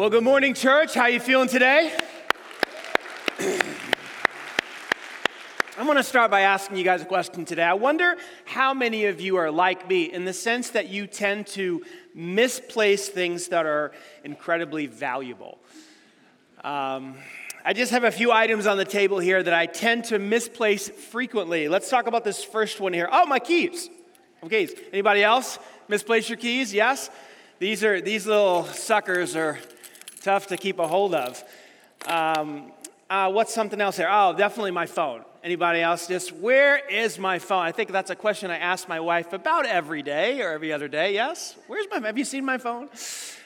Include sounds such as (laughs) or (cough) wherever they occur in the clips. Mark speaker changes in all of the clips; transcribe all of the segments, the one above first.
Speaker 1: Well, good morning, church. How you feeling today? (clears throat) I'm going to start by asking you guys a question today. I wonder how many of you are like me in the sense that you tend to misplace things that are incredibly valuable. Um, I just have a few items on the table here that I tend to misplace frequently. Let's talk about this first one here. Oh, my keys. Okay, anybody else misplace your keys? Yes. These are these little suckers are tough to keep a hold of. Um, uh, what's something else here? Oh, definitely my phone. Anybody else? Just where is my phone? I think that's a question I ask my wife about every day or every other day. Yes? Where's my Have you seen my phone?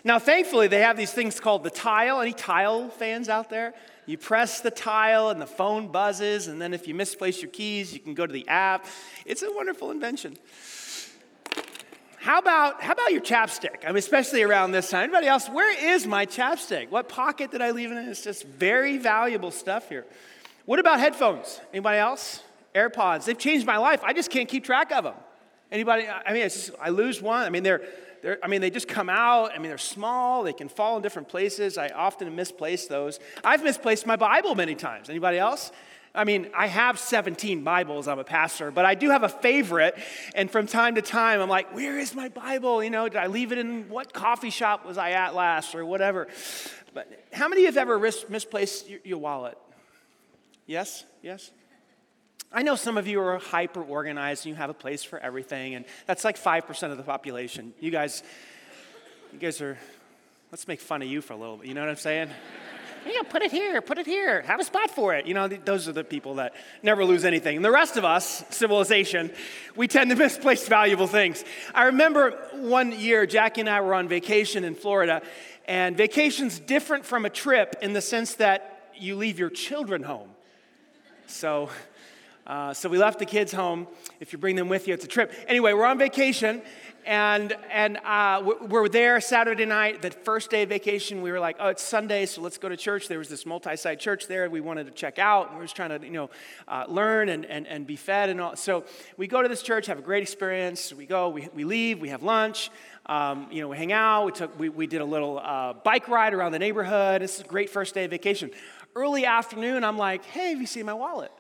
Speaker 1: Now, thankfully, they have these things called the tile. Any tile fans out there? You press the tile and the phone buzzes, and then if you misplace your keys, you can go to the app. It's a wonderful invention. How about, how about your chapstick? I mean, especially around this time. Anybody else? Where is my chapstick? What pocket did I leave it in? It's just very valuable stuff here. What about headphones? Anybody else? AirPods. They've changed my life. I just can't keep track of them. Anybody? I mean, just, I lose one. I mean, they're, they're, I mean, they just come out. I mean, they're small. They can fall in different places. I often misplace those. I've misplaced my Bible many times. Anybody else? I mean, I have 17 Bibles, I'm a pastor, but I do have a favorite. And from time to time, I'm like, where is my Bible? You know, did I leave it in what coffee shop was I at last or whatever? But how many of you have ever misplaced your, your wallet? Yes? Yes? I know some of you are hyper organized and you have a place for everything, and that's like 5% of the population. You guys, you guys are, let's make fun of you for a little bit. You know what I'm saying? Yeah, put it here, put it here, have a spot for it. You know, those are the people that never lose anything. And the rest of us, civilization, we tend to (laughs) misplace valuable things. I remember one year, Jackie and I were on vacation in Florida, and vacation's different from a trip in the sense that you leave your children home. So, uh, so we left the kids home. If you bring them with you, it's a trip. Anyway, we're on vacation, and and uh, we're there Saturday night. The first day of vacation, we were like, "Oh, it's Sunday, so let's go to church." There was this multi-site church there. We wanted to check out. We were just trying to, you know, uh, learn and, and and be fed and all. So we go to this church, have a great experience. We go, we, we leave, we have lunch. Um, you know, we hang out. We took we, we did a little uh, bike ride around the neighborhood. This is a great first day of vacation. Early afternoon, I'm like, "Hey, have you seen my wallet?"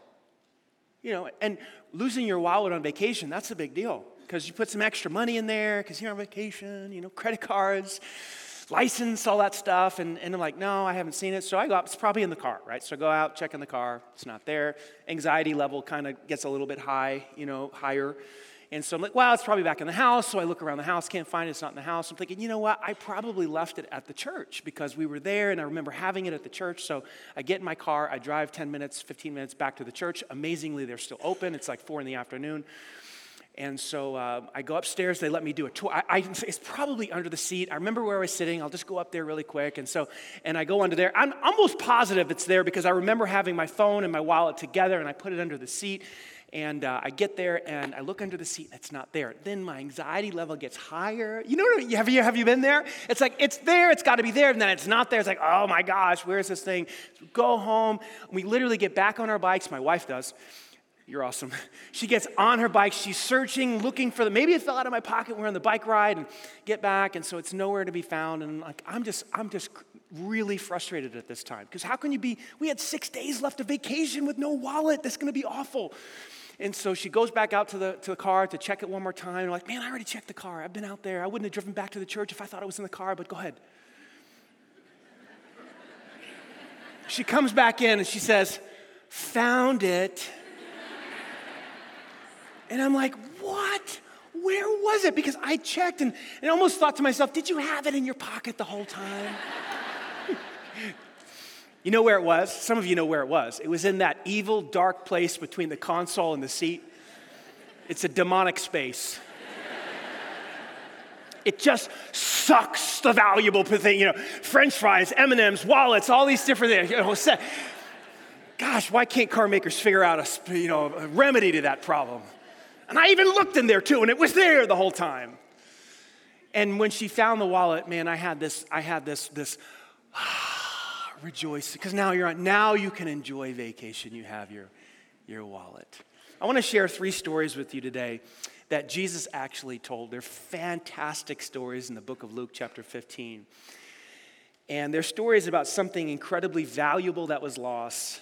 Speaker 1: You know, and losing your wallet on vacation—that's a big deal because you put some extra money in there because you're on vacation, you know, credit cards, license, all that stuff. And, and I'm like, no, I haven't seen it. So I go it's probably in the car, right? So I go out, check in the car, it's not there. Anxiety level kind of gets a little bit high, you know, higher. And so I'm like, well, it's probably back in the house. So I look around the house, can't find it, it's not in the house. I'm thinking, you know what? I probably left it at the church because we were there and I remember having it at the church. So I get in my car, I drive 10 minutes, 15 minutes back to the church. Amazingly, they're still open. It's like four in the afternoon. And so uh, I go upstairs. They let me do a tour. I, I, it's probably under the seat. I remember where I was sitting. I'll just go up there really quick. And so, and I go under there. I'm almost positive it's there because I remember having my phone and my wallet together, and I put it under the seat. And uh, I get there and I look under the seat, it's not there. Then my anxiety level gets higher. You know, have you, have you been there? It's like, it's there, it's got to be there, and then it's not there. It's like, oh my gosh, where's this thing? So go home. We literally get back on our bikes, my wife does. You're awesome. (laughs) She gets on her bike, she's searching, looking for the, maybe it fell out of my pocket, we're on the bike ride, and get back, and so it's nowhere to be found. And like, I'm just, I'm just really frustrated at this time. Because how can you be, we had six days left of vacation with no wallet. That's gonna be awful. And so she goes back out to the, to the car to check it one more time. I'm like, man, I already checked the car. I've been out there. I wouldn't have driven back to the church if I thought I was in the car, but go ahead. she comes back in and she says, found it. And I'm like, what? Where was it? Because I checked and, and almost thought to myself, did you have it in your pocket the whole time? You know where it was? Some of you know where it was. It was in that evil, dark place between the console and the seat. It's a demonic space. It just sucks the valuable thing, you know, French fries, M&Ms, wallets, all these different things. You know, gosh, why can't car makers figure out a, you know, a remedy to that problem? And I even looked in there too, and it was there the whole time. And when she found the wallet, man, I had this, I had this, this, rejoice because now you're on, now you can enjoy vacation. You have your, your wallet. I want to share three stories with you today that Jesus actually told. They're fantastic stories in the book of Luke, chapter 15. And they're stories about something incredibly valuable that was lost.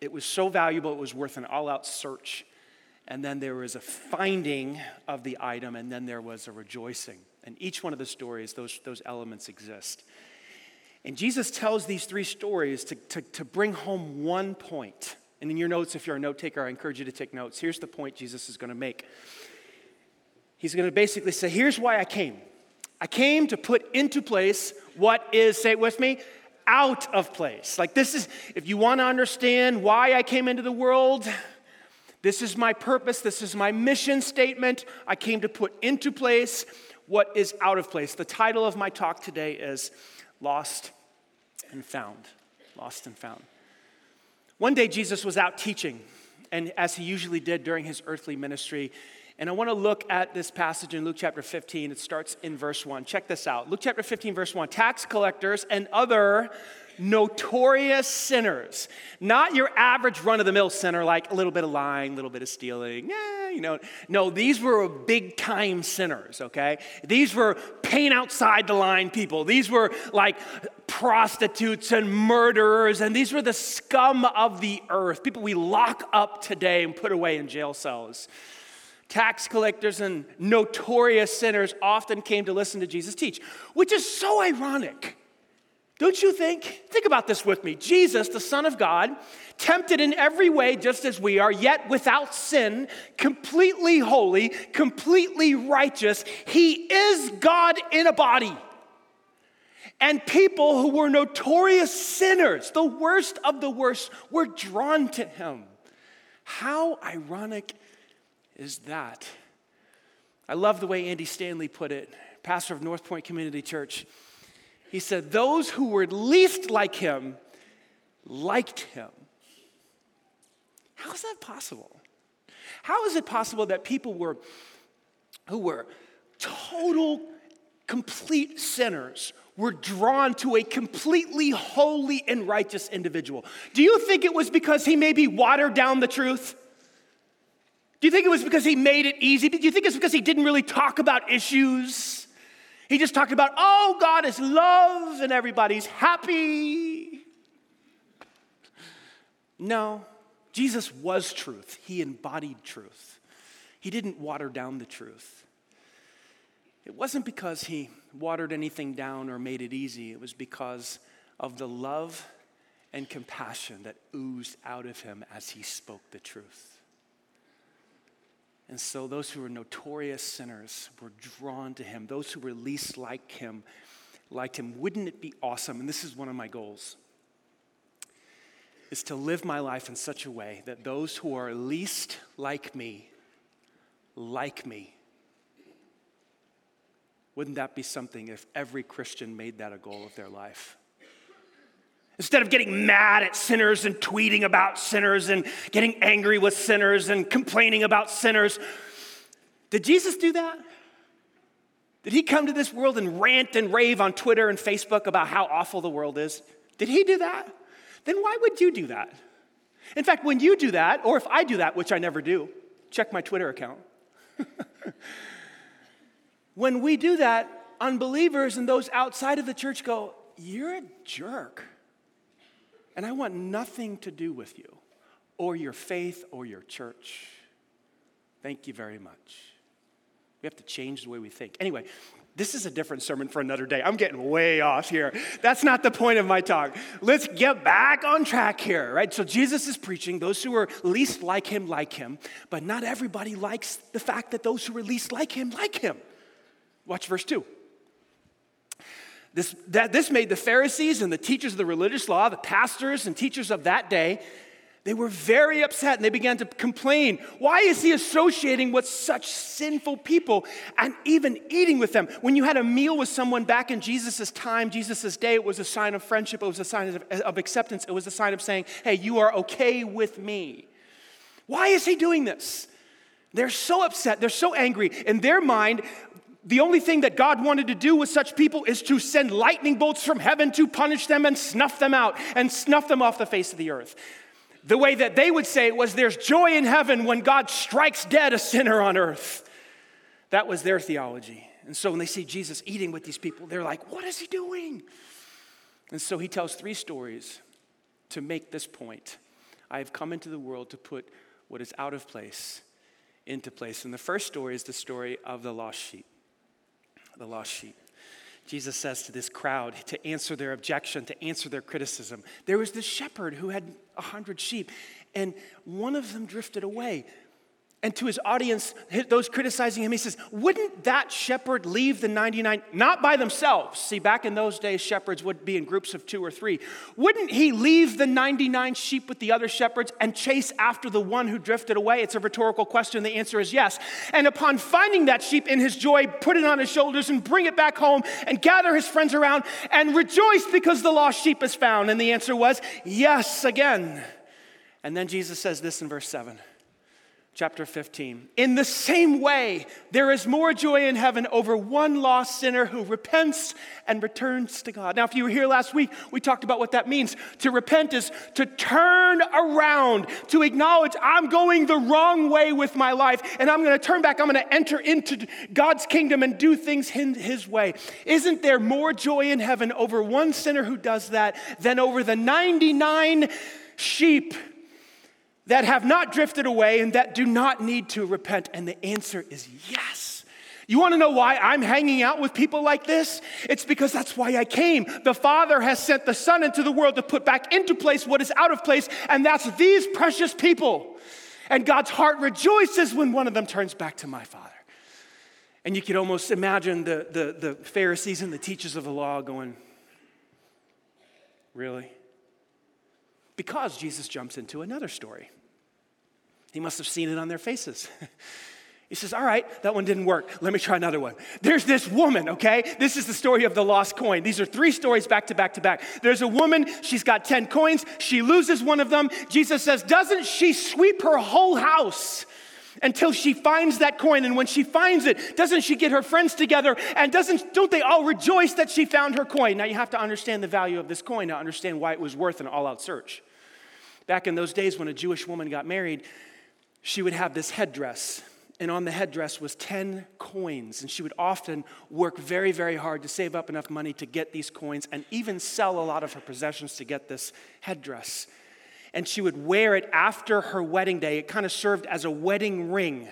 Speaker 1: It was so valuable, it was worth an all out search. And then there was a finding of the item, and then there was a rejoicing. And each one of the stories, those, those elements exist. And Jesus tells these three stories to, to, to bring home one point. And in your notes, if you're a note taker, I encourage you to take notes. Here's the point Jesus is going to make. He's going to basically say, Here's why I came. I came to put into place what is, say it with me, out of place. Like, this is, if you want to understand why I came into the world, this is my purpose, this is my mission statement. I came to put into place what is out of place. The title of my talk today is lost and found. Lost and found. One day, Jesus was out teaching, and as he usually did during his earthly ministry, and I want to look at this passage in Luke chapter 15. It starts in verse 1. Check this out. Luke chapter 15, verse 1. Tax collectors and other notorious sinners. Not your average run of the mill sinner, like a little bit of lying, a little bit of stealing. You know. No, these were big time sinners, okay? These were pain outside the line people. These were like prostitutes and murderers, and these were the scum of the earth. People we lock up today and put away in jail cells. Tax collectors and notorious sinners often came to listen to Jesus teach, which is so ironic don't you think? Think about this with me. Jesus, the Son of God, tempted in every way just as we are, yet without sin, completely holy, completely righteous. He is God in a body. And people who were notorious sinners, the worst of the worst, were drawn to him. How ironic is that? I love the way Andy Stanley put it, pastor of North Point Community Church. He said, Those who were least like him liked him. How is that possible? How is it possible that people were, who were total, complete sinners were drawn to a completely holy and righteous individual? Do you think it was because he maybe watered down the truth? Do you think it was because he made it easy? Do you think it's because he didn't really talk about issues? He just talked about, oh, God is love and everybody's happy. No, Jesus was truth. He embodied truth. He didn't water down the truth. It wasn't because he watered anything down or made it easy, it was because of the love and compassion that oozed out of him as he spoke the truth. And so those who were notorious sinners were drawn to him. Those who were least like him liked him. Wouldn't it be awesome? And this is one of my goals is to live my life in such a way that those who are least like me like me. Wouldn't that be something if every Christian made that a goal of their life? Instead of getting mad at sinners and tweeting about sinners and getting angry with sinners and complaining about sinners, did Jesus do that? Did he come to this world and rant and rave on Twitter and Facebook about how awful the world is? Did he do that? Then why would you do that? In fact, when you do that, or if I do that, which I never do, check my Twitter account. (laughs) when we do that, unbelievers and those outside of the church go, You're a jerk. And I want nothing to do with you or your faith or your church. Thank you very much. We have to change the way we think. Anyway, this is a different sermon for another day. I'm getting way off here. That's not the point of my talk. Let's get back on track here, right? So Jesus is preaching, those who are least like him like him, but not everybody likes the fact that those who are least like him like him. Watch verse 2. This, that, this made the Pharisees and the teachers of the religious law, the pastors and teachers of that day, they were very upset and they began to complain. Why is he associating with such sinful people and even eating with them? When you had a meal with someone back in Jesus' time, Jesus' day, it was a sign of friendship, it was a sign of, of acceptance, it was a sign of saying, hey, you are okay with me. Why is he doing this? They're so upset, they're so angry. In their mind, the only thing that God wanted to do with such people is to send lightning bolts from heaven to punish them and snuff them out and snuff them off the face of the earth. The way that they would say it was there's joy in heaven when God strikes dead a sinner on earth. That was their theology. And so when they see Jesus eating with these people, they're like, what is he doing? And so he tells three stories to make this point. I have come into the world to put what is out of place into place. And the first story is the story of the lost sheep the lost sheep. Jesus says to this crowd to answer their objection, to answer their criticism. There was this shepherd who had a hundred sheep, and one of them drifted away. And to his audience, those criticizing him, he says, Wouldn't that shepherd leave the 99 not by themselves? See, back in those days, shepherds would be in groups of two or three. Wouldn't he leave the 99 sheep with the other shepherds and chase after the one who drifted away? It's a rhetorical question. The answer is yes. And upon finding that sheep in his joy, put it on his shoulders and bring it back home and gather his friends around and rejoice because the lost sheep is found. And the answer was yes again. And then Jesus says this in verse 7 chapter 15. In the same way, there is more joy in heaven over one lost sinner who repents and returns to God. Now, if you were here last week, we talked about what that means. To repent is to turn around, to acknowledge I'm going the wrong way with my life, and I'm going to turn back. I'm going to enter into God's kingdom and do things His way. Isn't there more joy in heaven over one sinner who does that than over the 99 sheep? That have not drifted away and that do not need to repent? And the answer is yes. You want to know why I'm hanging out with people like this? It's because that's why I came. The Father has sent the Son into the world to put back into place what is out of place, and that's these precious people. And God's heart rejoices when one of them turns back to my Father. And you could almost imagine the, the, the Pharisees and the teachers of the law going, Really? Because Jesus jumps into another story. He must have seen it on their faces. (laughs) He says, All right, that one didn't work. Let me try another one. There's this woman, okay? This is the story of the lost coin. These are three stories back to back to back. There's a woman, she's got 10 coins. She loses one of them. Jesus says, Doesn't she sweep her whole house? Until she finds that coin, and when she finds it, doesn't she get her friends together? And doesn't don't they all rejoice that she found her coin? Now you have to understand the value of this coin to understand why it was worth an all-out search. Back in those days when a Jewish woman got married, she would have this headdress and on the headdress was 10 coins and she would often work very very hard to save up enough money to get these coins and even sell a lot of her possessions to get this headdress. And she would wear it after her wedding day. It kind of served as a wedding ring.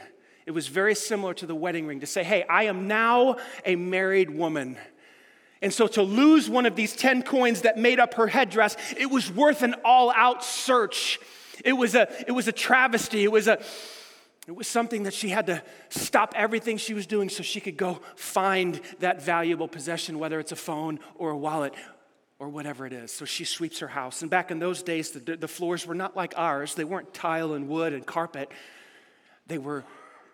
Speaker 1: It was very similar to the wedding ring to say hey i am now a married woman. And so to lose one of these 10 coins that made up her headdress it was worth an all-out search it was a, it was a travesty. It was a, It was something that she had to stop everything she was doing so she could go find that valuable possession, whether it's a phone or a wallet or whatever it is. So she sweeps her house. And back in those days, the, the floors were not like ours, they weren't tile and wood and carpet, they were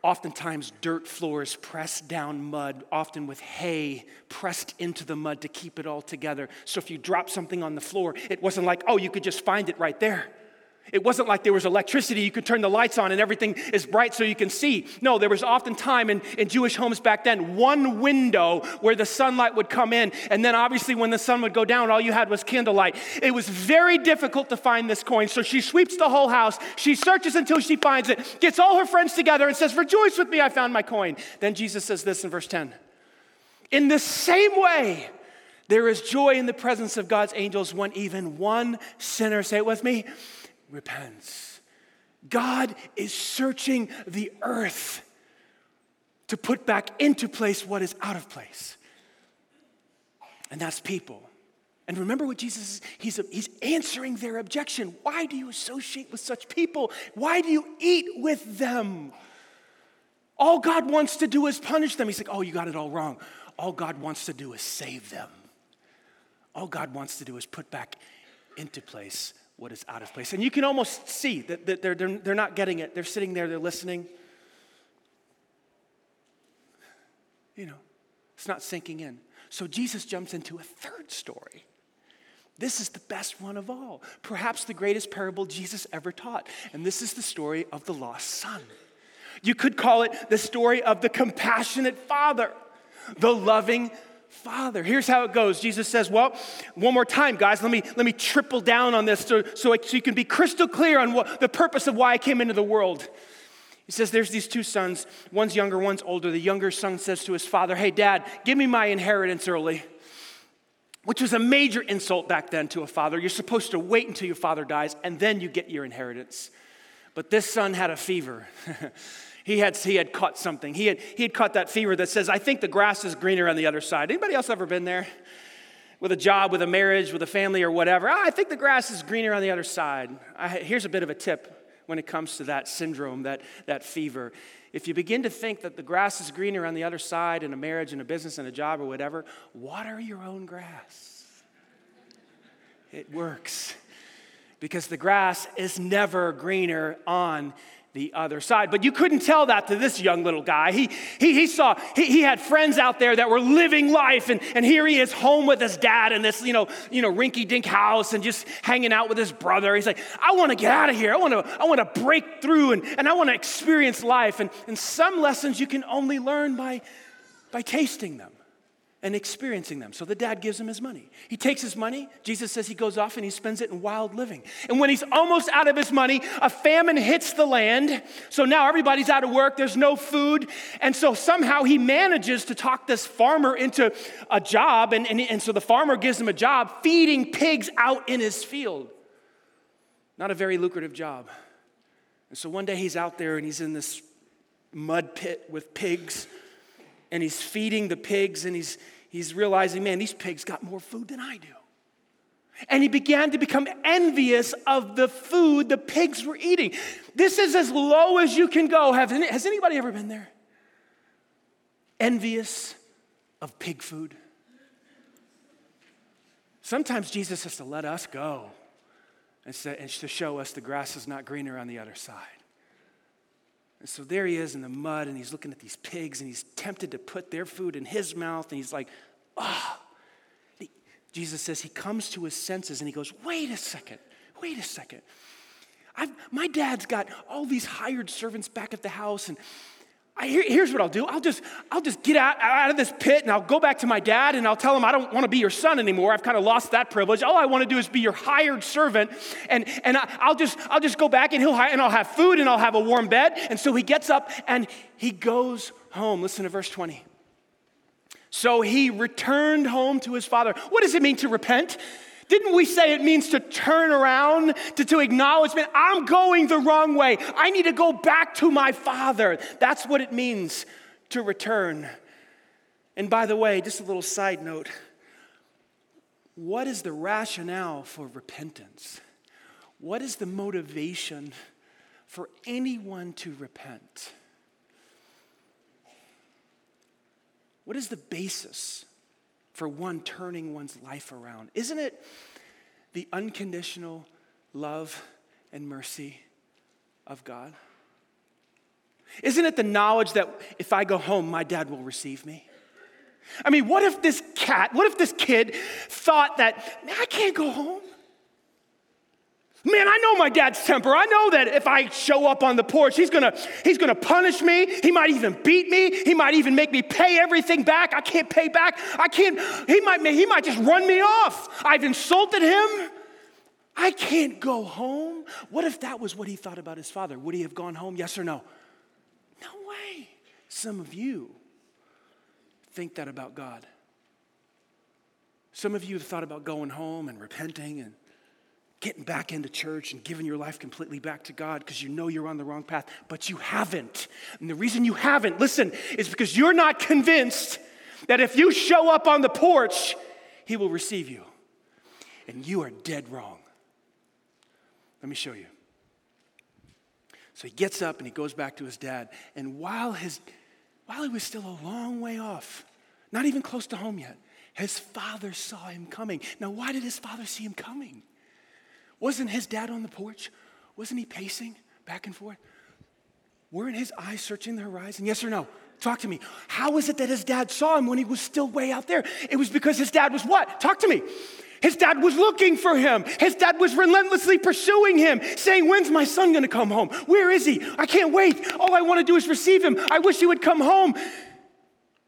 Speaker 1: oftentimes dirt floors, pressed down mud, often with hay pressed into the mud to keep it all together. So if you drop something on the floor, it wasn't like, oh, you could just find it right there. It wasn't like there was electricity, you could turn the lights on and everything is bright so you can see. No, there was often time in, in Jewish homes back then, one window where the sunlight would come in, and then obviously when the sun would go down, all you had was candlelight. It was very difficult to find this coin, so she sweeps the whole house, she searches until she finds it, gets all her friends together, and says, Rejoice with me, I found my coin. Then Jesus says this in verse 10 In the same way, there is joy in the presence of God's angels when even one sinner, say it with me, repents. God is searching the earth to put back into place what is out of place. And that's people. And remember what Jesus is, he's, he's answering their objection. Why do you associate with such people? Why do you eat with them? All God wants to do is punish them. He's like, oh, you got it all wrong. All God wants to do is save them. All God wants to do is put back into place what is out of place. And you can almost see that, they're, they're, they're not getting it. They're sitting there, they're listening. You know, it's not sinking in. So Jesus jumps into a third story. This is the best one of all, perhaps the greatest parable Jesus ever taught. And this is the story of the lost son. You could call it the story of the compassionate father, the loving Father. Here's how it goes. Jesus says, Well, one more time, guys, let me, let me triple down on this so, so, so you can be crystal clear on what, the purpose of why I came into the world. He says, There's these two sons. One's younger, one's older. The younger son says to his father, Hey, dad, give me my inheritance early, which was a major insult back then to a father. You're supposed to wait until your father dies and then you get your inheritance. But this son had a fever. (laughs) He had, he had caught something. He had, he had caught that fever that says, I think the grass is greener on the other side. Anybody else ever been there? With a job, with a marriage, with a family, or whatever. Oh, I think the grass is greener on the other side. I, here's a bit of a tip when it comes to that syndrome, that, that fever. If you begin to think that the grass is greener on the other side in a marriage, in a business, in a job, or whatever, water your own grass. It works because the grass is never greener on the other side. But you couldn't tell that to this young little guy. He, he, he saw, he, he had friends out there that were living life, and, and here he is home with his dad in this, you know, you know, rinky dink house and just hanging out with his brother. He's like, I want to get out of here. I want to, I want to break through and, and I want to experience life. And, and some lessons you can only learn by, by tasting them and experiencing them. So the dad gives him his money. He takes his money. Jesus says he goes off and he spends it in wild living. And when he's almost out of his money, a famine hits the land. So now everybody's out of work. There's no food. And so somehow he manages to talk this farmer into a job. And, and, and so the farmer gives him a job feeding pigs out in his field. Not a very lucrative job. And so one day he's out there and he's in this mud pit with pigs and he's feeding the pigs and he's, he's realizing, man, these pigs got more food than I do. And he began to become envious of the food the pigs were eating. This is as low as you can go. Have, has anybody ever been there? Envious of pig food? Sometimes Jesus has to let us go and, to show us the grass is not greener on the other side. And so there he is in the mud, and he's looking at these pigs, and he's tempted to put their food in his mouth, and he's like, ah. Jesus says he comes to his senses and he goes, wait a second, wait a second. I've, my dad's got all these hired servants back at the house, and I, here's what I'll do. I'll just, I'll just get out, out of this pit and I'll go back to my dad and I'll tell him I don't want to be your son anymore. I've kind of lost that privilege. All I want to do is be your hired servant. And, and I, will just, I'll just go back and, he'll, and I'll have food and I'll have a warm bed. And so he gets up and he goes home. Listen to verse 20. So he returned home to his father. What does it mean to repent? Didn't we say it means to turn around, to, to acknowledge, man, I'm going the wrong way. I need to go back to my father. That's what it means to return. And by the way, just a little side note what is the rationale for repentance? What is the motivation for anyone to repent? What is the basis for one turning one's life around? Isn't it the unconditional love and mercy of God? Isn't it the knowledge that if I go home, my dad will receive me? I mean, what if this cat, what if this kid thought that, man, I can't go home? Man, I know my dad's temper. I know that if I show up on the porch, he's gonna, he's gonna punish me. He might even beat me. He might even make me pay everything back. I can't pay back. I can't, he might, he might just run me off. I've insulted him. I can't go home. What if that was what he thought about his father? Would he have gone home? Yes or no? No way. Some of you think that about God. Some of you have thought about going home and repenting and getting back into church and giving your life completely back to God because you know you're on the wrong path, but you haven't. And the reason you haven't, listen, is because you're not convinced that if you show up on the porch, He will receive you. And you are dead wrong. Let me show you. So he gets up and he goes back to his dad. And while, his, while he was still a long way off, not even close to home yet, his father saw him coming. Now, why did his father see him coming? Wasn't his dad on the porch? Wasn't he pacing back and forth? Weren't his eyes searching the horizon? Yes or no? Talk to me. How was it that his dad saw him when he was still way out there? It was because his dad was what? Talk to me. His dad was looking for him. His dad was relentlessly pursuing him, saying, When's my son gonna come home? Where is he? I can't wait. All I wanna do is receive him. I wish he would come home.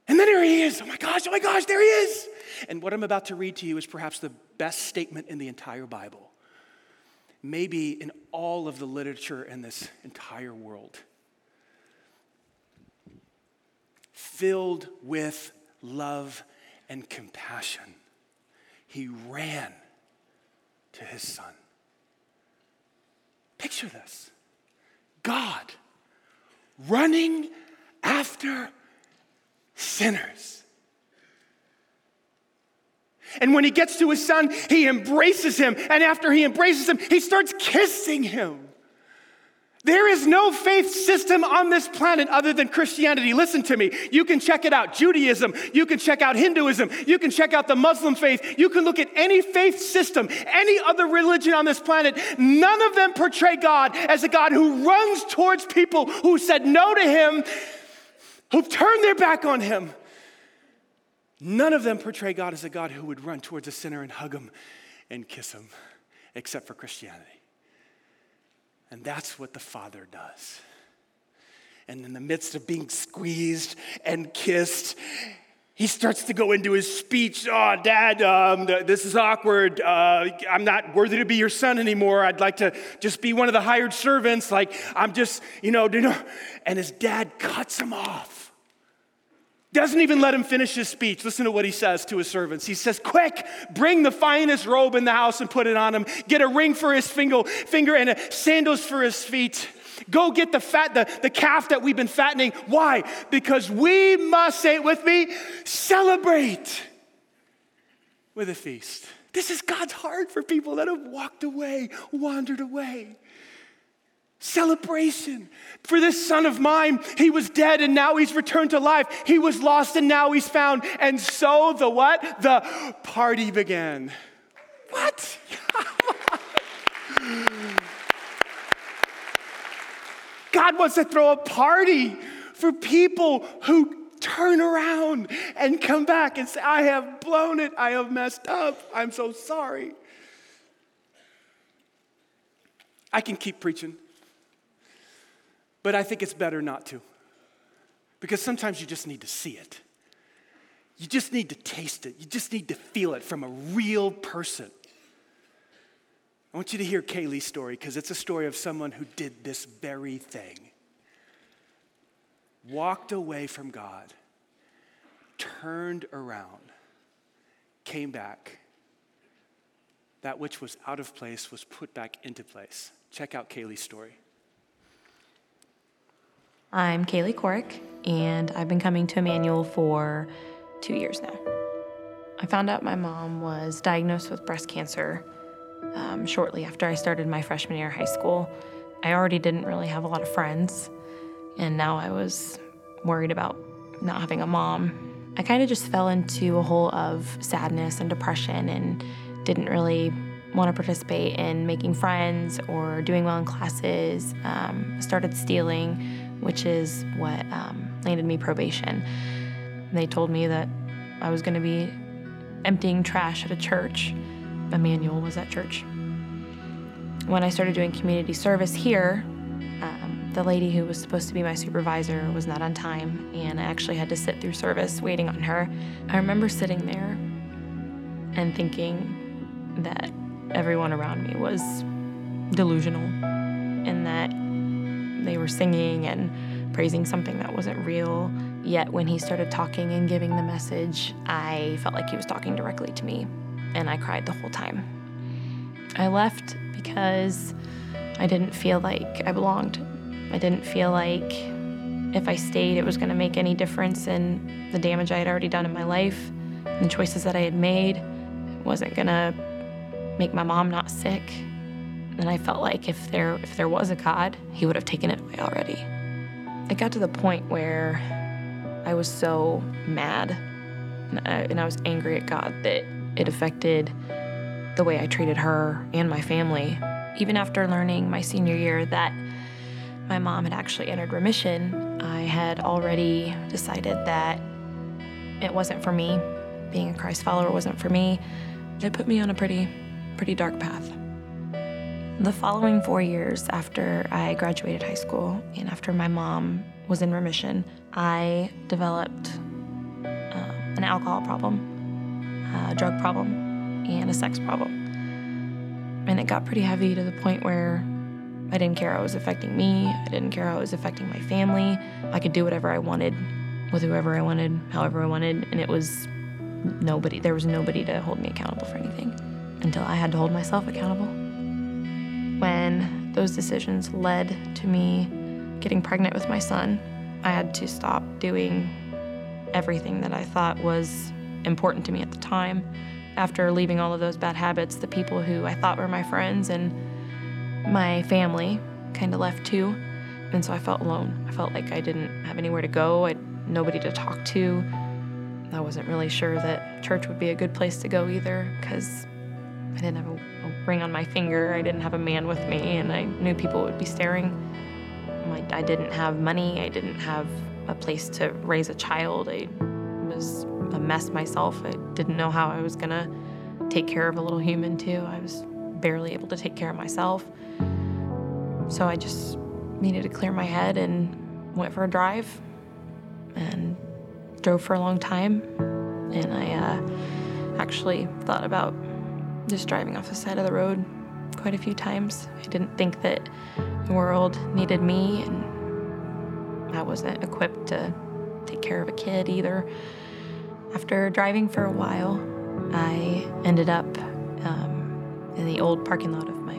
Speaker 1: And then here he is. Oh my gosh, oh my gosh, there he is. And what I'm about to read to you is perhaps the best statement in the entire Bible maybe in all of the literature in this entire world. Filled with love and compassion, he ran to his son. Picture this God running after sinners. And when he gets to his son, he embraces him. And after he embraces him, he starts kissing him. There is no faith system on this planet other than Christianity. Listen to me. You can check it out Judaism, you can check out Hinduism, you can check out the Muslim faith, you can look at any faith system, any other religion on this planet. None of them portray God as a God who runs towards people who said no to him, who've turned their back on him. None of them portray God as a God who would run towards a sinner and hug him and kiss him, except for Christianity. And that's what the Father does. And in the midst of being squeezed and kissed, he starts to go into his speech. Oh, Dad, um, this is awkward. Uh, I'm not worthy to be your son anymore. I'd like to just be one of the hired servants. Like, I'm just, you know, you know. And his dad cuts him off doesn't even let him finish his speech. Listen to what he says to his servants. He says, Quick, bring the finest robe in the house and put it on him. Get a ring for his finger, and sandals for his feet. Go get the fat, the, the calf that we've been fattening. Why? Because we must, say it with me, celebrate with a feast. This is God's heart for people that have walked away, wandered away celebration for this son of mine. He was dead and now he's returned to life. He was lost and now he's found. And so the what? The party began. What? (laughs) God wants to throw a party for people who turn around and come back and say, I have blown it. I have messed up. I'm so sorry. I can keep preaching. But I think it's better not to. Because sometimes you just need to see it. You just need to taste it. You just need to feel it from a real person. I want you to hear Kaylee's story because it's a story of someone who did this very thing. Walked away from God, turned around, came back. That which was out of place was put back into place. Check out Kaylee's story.
Speaker 2: I'm Kaylee Corrick, and I've been coming to Emmanuel for two years now. I found out my mom was diagnosed with breast cancer um, shortly after I started my freshman year of high school. I already didn't really have a lot of friends, and now I was worried about not having a mom. I kind of just fell into a hole of sadness and depression and didn't really want to participate in making friends or doing well in classes. Um, started stealing, which is what um, landed me probation. And they told me that I was going to be emptying trash at a church. Emmanuel was at church. When I started doing community service here, um, the lady who was supposed to be my supervisor was not on time, and I actually had to sit through service waiting on her. I remember sitting there and thinking that everyone around me was delusional and that they were singing and praising something that wasn't real. Yet when he started talking and giving the message, I felt like he was talking directly to me, and I cried the whole time. I left because I didn't feel like I belonged. I didn't feel like if I stayed, it was going to make any difference in the damage I had already done in my life the choices that I had made. It wasn't going to make my mom not sick. And I felt like if there if there was a God, he would have taken it away already. It got to the point where I was so mad and I, and I was angry at God that it affected the way I treated her and my family. Even after learning my senior year that my mom had actually entered remission, I had already decided that it wasn't for me. Being a Christ follower wasn't for me. It put me on a pretty pretty dark path. The following four years after I graduated high school and after my mom was in remission, I developed uh, an alcohol problem, a drug problem, and a sex problem. And it got pretty heavy to the point where I didn't care how it was affecting me, I didn't care how it was affecting my family. I could do whatever I wanted with whoever I wanted, however I wanted, and it was nobody, there was nobody to hold me accountable for anything until I had to hold myself accountable. When those decisions led to me getting pregnant with my son, I had to stop doing everything that I thought was important to me at the time. After leaving all of those bad habits, the people who I thought were my friends and my family kind of left too. And so I felt alone. I felt like I didn't have anywhere to go, I had nobody to talk to. I wasn't really sure that church would be a good place to go either because I didn't have a, ring on my finger. I didn't have a man with me, and I knew people would be staring. I, I didn't have money. I didn't have a place to raise a child. I was a mess myself. I didn't know how I was gonna take care of a little human too. I was barely able to take care of myself. So I just needed to clear my head and went for a drive and drove for a long time. And I uh, actually thought about just driving off the side of the road quite a few times. I didn't think that the world needed me, and I wasn't equipped to take care of a kid either. After driving for a while, I ended up um, in the old parking lot of my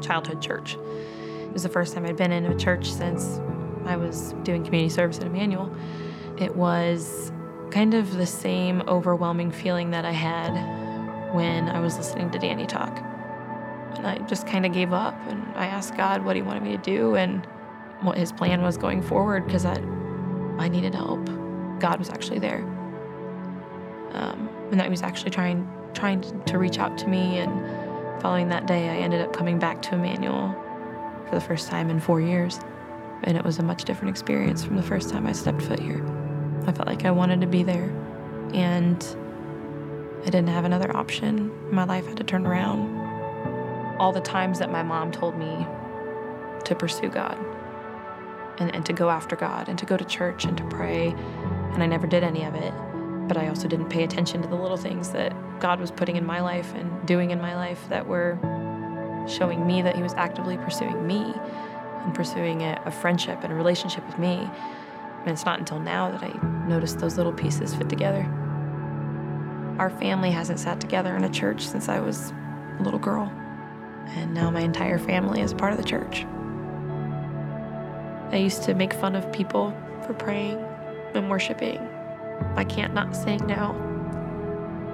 Speaker 2: childhood church. It was the first time I'd been in a church since I was doing community service at Emmanuel. It was kind of the same overwhelming feeling that I had when I was listening to Danny talk. And I just kind of gave up and I asked God what he wanted me to do and what his plan was going forward because I, I needed help. God was actually there. Um, and that he was actually trying, trying to reach out to me. And following that day, I ended up coming back to Emmanuel for the first time in four years. And it was a much different experience from the first time I stepped foot here. I felt like I wanted to be there. And I didn't have another option. My life had to turn around. All the times that my mom told me to pursue God and, and to go after God and to go to church and to pray, and I never did any of it. But I also didn't pay attention to the little things that God was putting in my life and doing in my life that were showing me that He was actively pursuing me and pursuing a, a friendship and a relationship with me. And it's not until now that I noticed those little pieces fit together. Our family hasn't sat together in a church since I was a little girl, and now my entire family is part of the church. I used to make fun of people for praying and worshiping. I can't not sing now.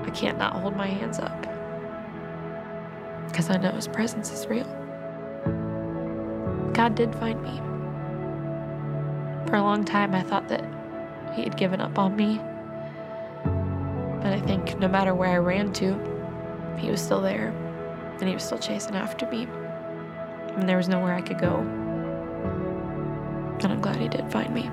Speaker 2: I can't not hold my hands up because I know His presence is real. God did find me. For a long time, I thought that He had given up on me. But I think no matter where I ran to, He was still there, and He was still chasing after me. And there was nowhere I could go. And I'm glad He did find me.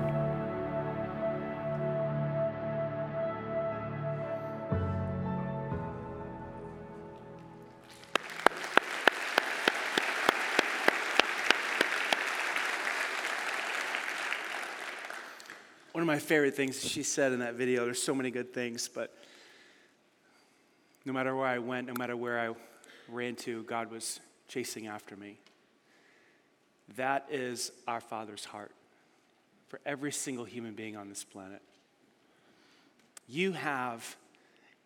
Speaker 1: One of my favorite things she said in that video, there's so many good things, but no matter where I went, no matter where I ran to, God was chasing after me. That is our Father's heart for every single human being on this planet. You have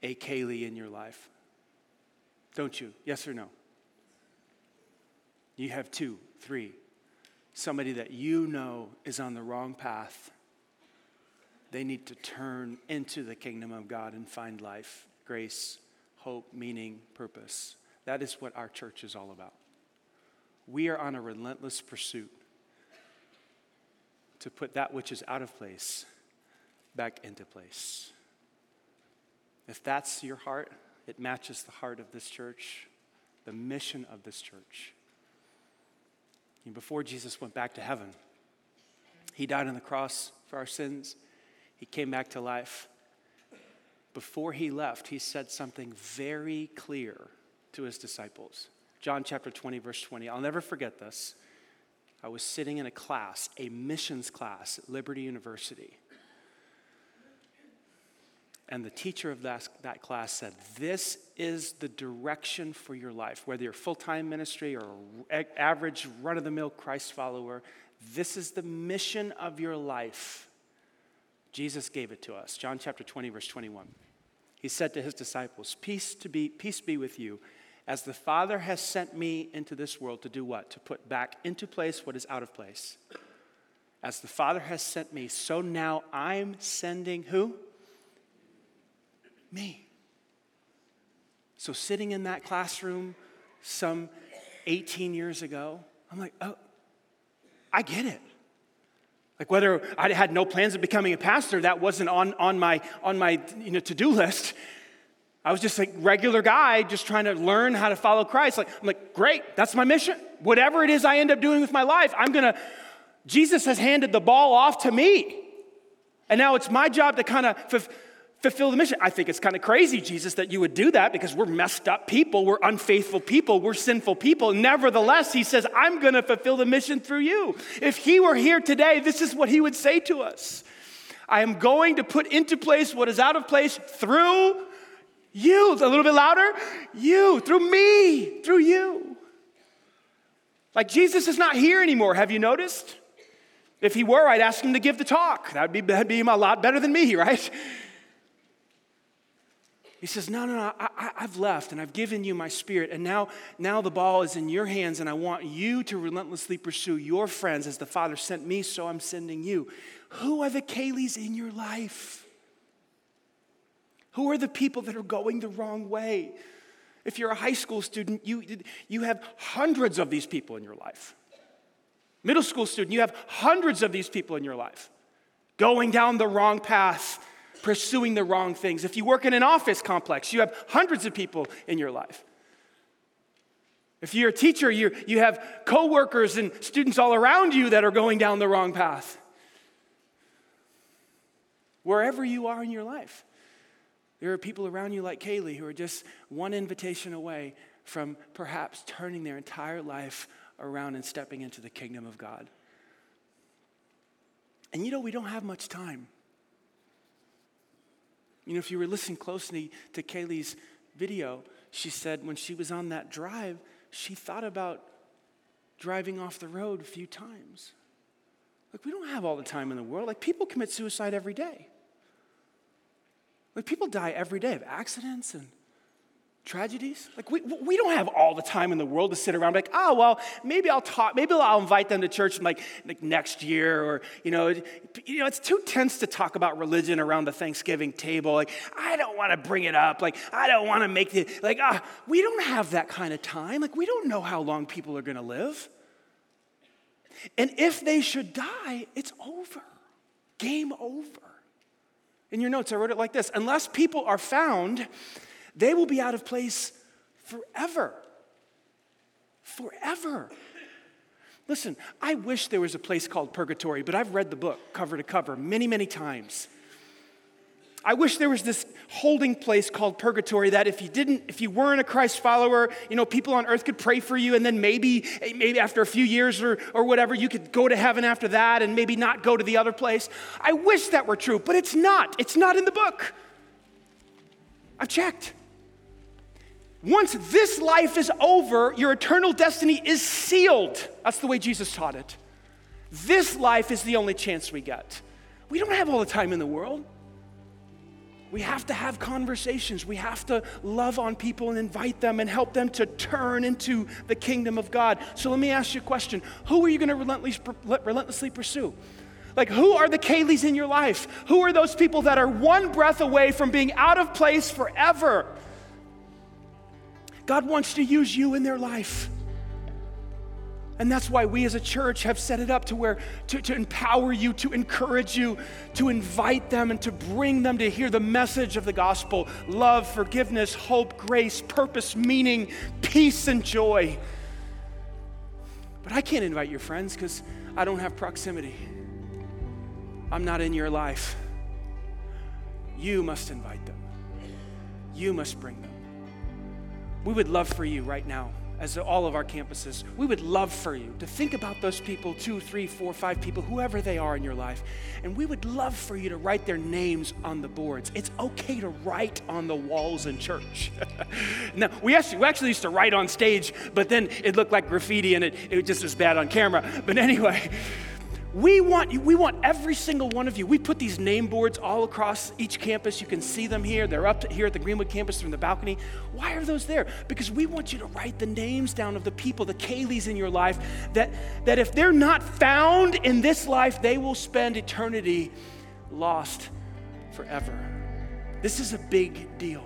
Speaker 1: a Kaylee in your life, don't you? Yes or no? You have two, three, somebody that you know is on the wrong path they need to turn into the kingdom of God and find life, grace, hope, meaning, purpose. That is what our church is all about. We are on a relentless pursuit to put that which is out of place back into place. If that's your heart, it matches the heart of this church, the mission of this church. Before Jesus went back to heaven, he died on the cross for our sins. He came back to life. Before he left, he said something very clear to his disciples. John chapter 20, verse 20. I'll never forget this. I was sitting in a class, a missions class at Liberty University. And the teacher of that, that class said, This is the direction for your life. Whether you're full time ministry or average run of the mill Christ follower, this is the mission of your life. Jesus gave it to us. John chapter 20, verse 21. He said to his disciples, Peace, to be, peace be with you. As the Father has sent me into this world to do what? To put back into place what is out of place. As the Father has sent me, so now I'm sending who? Me. So, sitting in that classroom some 18 years ago, I'm like, oh, I get it. Like whether I had no plans of becoming a pastor, that wasn't on, on my, on my you know, to-do list. I was just like regular guy just trying to learn how to follow Christ. Like, I'm like, great, that's my mission. Whatever it is I end up doing with my life, I'm gonna, Jesus has handed the ball off to me. And now it's my job to kind of fulfill the mission. I think it's kind of crazy, Jesus, that you would do that because we're messed up people, we're unfaithful people, we're sinful people. Nevertheless, he says, I'm going to fulfill the mission through you. If he were here today, this is what he would say to us I am going to put into place what is out of place through you. A little bit louder. You, through me, through you. Like Jesus is not here anymore. Have you noticed? If he were, I'd ask him to give the talk. That'd be, that'd be a lot better than me, (laughs) right? He says, No, no, no, I, have left and I've given you my spirit, and now, now the ball is in your hands, and I want you to relentlessly pursue your friends as the Father sent me, so I'm sending you. Who are the Kayleys in your life? Who are the people that are going the wrong way? If you're a high school student, you, you have hundreds of these people in your life. Middle school student, you have hundreds of these people in your life going down the wrong path pursuing the wrong things. If you work in an office complex, you have hundreds of people in your life. If you're a teacher, you, you have coworkers and students all around you that are going down the wrong path. Wherever you are in your life, there are people around you like Kaylee who are just one invitation away from perhaps turning their entire life around and stepping into the kingdom of God. And you know, we don't have much time. You know, if you were listening closely to Kaylee's video, she said when she was on that drive, she thought about driving off the road a few times. Like, we don't have all the time in the world. Like, people commit suicide every day. Like, people die every day of accidents and tragedies. Like, we, we don't have all the time in the world to sit around like, oh, well, maybe I'll talk, maybe I'll invite them to church like, like next year or, you know, you know, it's too tense to talk about religion around the Thanksgiving table. Like, I don't want to bring it up. Like, I don't want to make the, like, ah, we don't have that kind of time. Like, we don't know how long people are going to live. And if they should die, it's over. Game over. In your notes, I wrote it like this Unless people are found, they will be out of place forever. Forever. Listen, I wish there was a place called purgatory, but I've read the book cover to cover many, many times. I wish there was this holding place called purgatory that if you didn't, if you weren't a Christ follower, you know, people on earth could pray for you, and then maybe, maybe after a few years or, or whatever, you could go to heaven after that and maybe not go to the other place. I wish that were true, but it's not. It's not in the book. I've checked. Once this life is over, your eternal destiny is sealed. That's the way Jesus taught it. This life is the only chance we get. We don't have all the time in the world. We have to have conversations. We have to love on people and invite them and help them to turn into the kingdom of God. So let me ask you a question Who are you going to relentlessly, relentlessly pursue? Like, who are the Kayleys in your life? Who are those people that are one breath away from being out of place forever? God wants to use you in their life. And that's why we as a church have set it up to where to, to empower you, to encourage you, to invite them and to bring them to hear the message of the gospel love, forgiveness, hope, grace, purpose, meaning, peace, and joy. But I can't invite your friends because I don't have proximity. I'm not in your life. You must invite them, you must bring them. We would love for you right now, as all of our campuses, we would love for you to think about those people two, three, four, five people, whoever they are in your life. And we would love for you to write their names on the boards. It's okay to write on the walls in church. (laughs) now, we actually, we actually used to write on stage, but then it looked like graffiti and it, it just was bad on camera. But anyway, we want, you, we want every single one of you. We put these name boards all across each campus. You can see them here. They're up here at the Greenwood campus from the balcony. Why are those there? Because we want you to write the names down of the people, the Kayleys in your life, that, that if they're not found in this life, they will spend eternity lost forever. This is a big deal.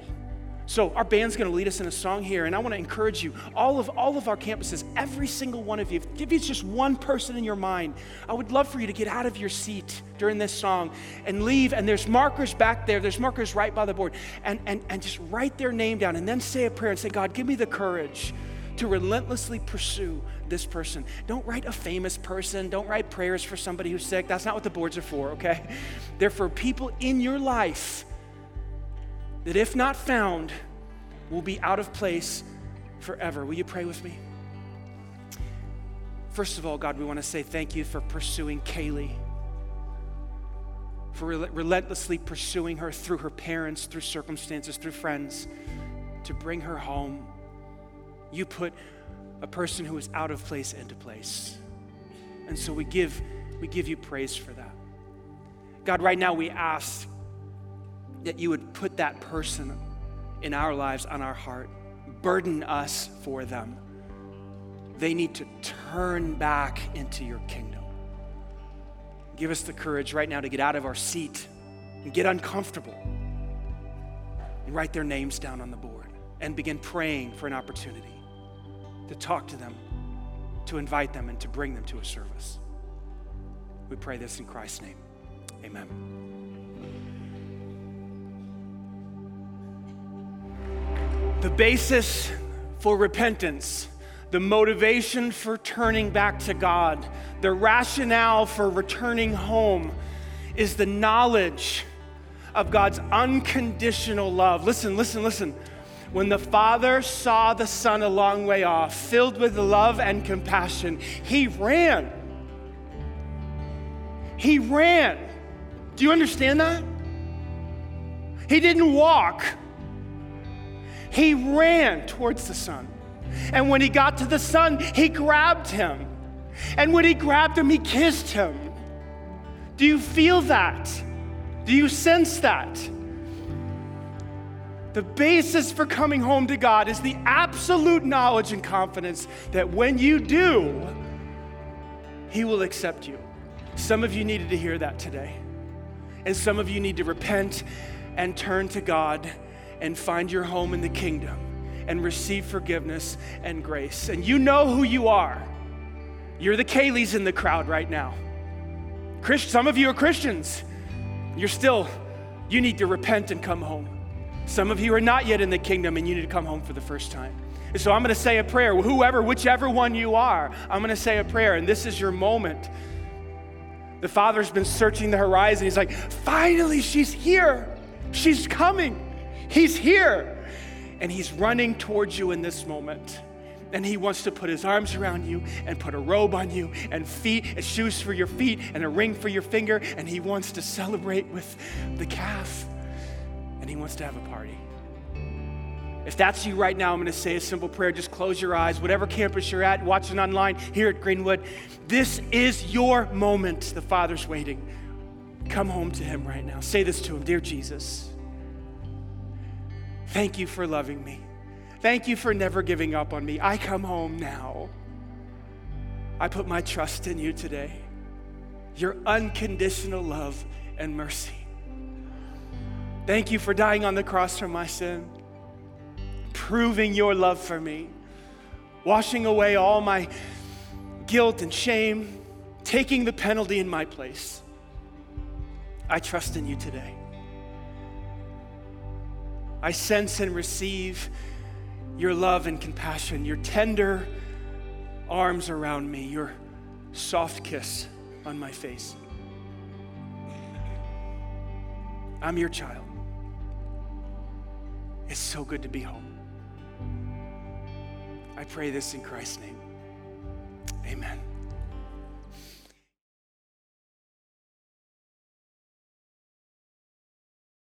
Speaker 1: So our band's going to lead us in a song here, and I want to encourage you, all of all of our campuses, every single one of you, if it's just one person in your mind, I would love for you to get out of your seat during this song and leave. And there's markers back there. There's markers right by the board, and and and just write their name down, and then say a prayer and say, God, give me the courage to relentlessly pursue this person. Don't write a famous person. Don't write prayers for somebody who's sick. That's not what the boards are for, okay? They're for people in your life that if not found, will be out of place forever. Will you pray with me? First of all, God, we want to say thank you for pursuing Kaylee, for rel- relentlessly pursuing her through her parents, through circumstances, through friends, to bring her home. You put a person who is out of place into place. And so we give, we give you praise for that. God, right now we ask that you would put that person in our lives on our heart, burden us for them. They need to turn back into your kingdom. Give us the courage right now to get out of our seat and get uncomfortable and write their names down on the board and begin praying for an opportunity to talk to them, to invite them, and to bring them to a service. We pray this in Christ's name. Amen. The basis for repentance, the motivation for turning back to God, the rationale for returning home is the knowledge of God's unconditional love. Listen, listen, listen. When the Father saw the Son a long way off, filled with love and compassion, he ran. He ran. Do you understand that? He didn't walk. He ran towards the Son. And when he got to the Son, he grabbed him. And when he grabbed him, he kissed him. Do you feel that? Do you sense that? The basis for coming home to God is the absolute knowledge and confidence that when you do, He will accept you. Some of you needed to hear that today. And some of you need to repent and turn to God and find your home in the kingdom and receive forgiveness and grace. And you know who you are. You're the Kayleys in the crowd right now. Christ, some of you are Christians. You're still, you need to repent and come home. Some of you are not yet in the kingdom and you need to come home for the first time. And so I'm going to say a prayer. Whoever, whichever one you are, I'm going to say a prayer, and this is your moment. The Father's been searching the horizon. He's like, finally, she's here. She's coming. He's here. And He's running towards you in this moment. And he wants to put his arms around you and put a robe on you and feet and shoes for your feet and a ring for your finger. And he wants to celebrate with the calf. And he wants to have a party. If that's you right now, I'm going to say a simple prayer. Just close your eyes. Whatever campus you're at, watching online here at Greenwood, this is your moment. The Father's waiting. Come home to Him right now. Say this to Him Dear Jesus, thank you for loving me. Thank you for never giving up on me. I come home now. I put my trust in you today. Your unconditional love and mercy. Thank you for dying on the cross for my sin proving your love for me, washing away all my guilt and shame, taking the penalty in my place. I trust in you today. I sense and receive your love and compassion, your tender arms around me, your soft kiss on my face. I'm your child. It's so good to be home. I pray this in Christ's name. Amen.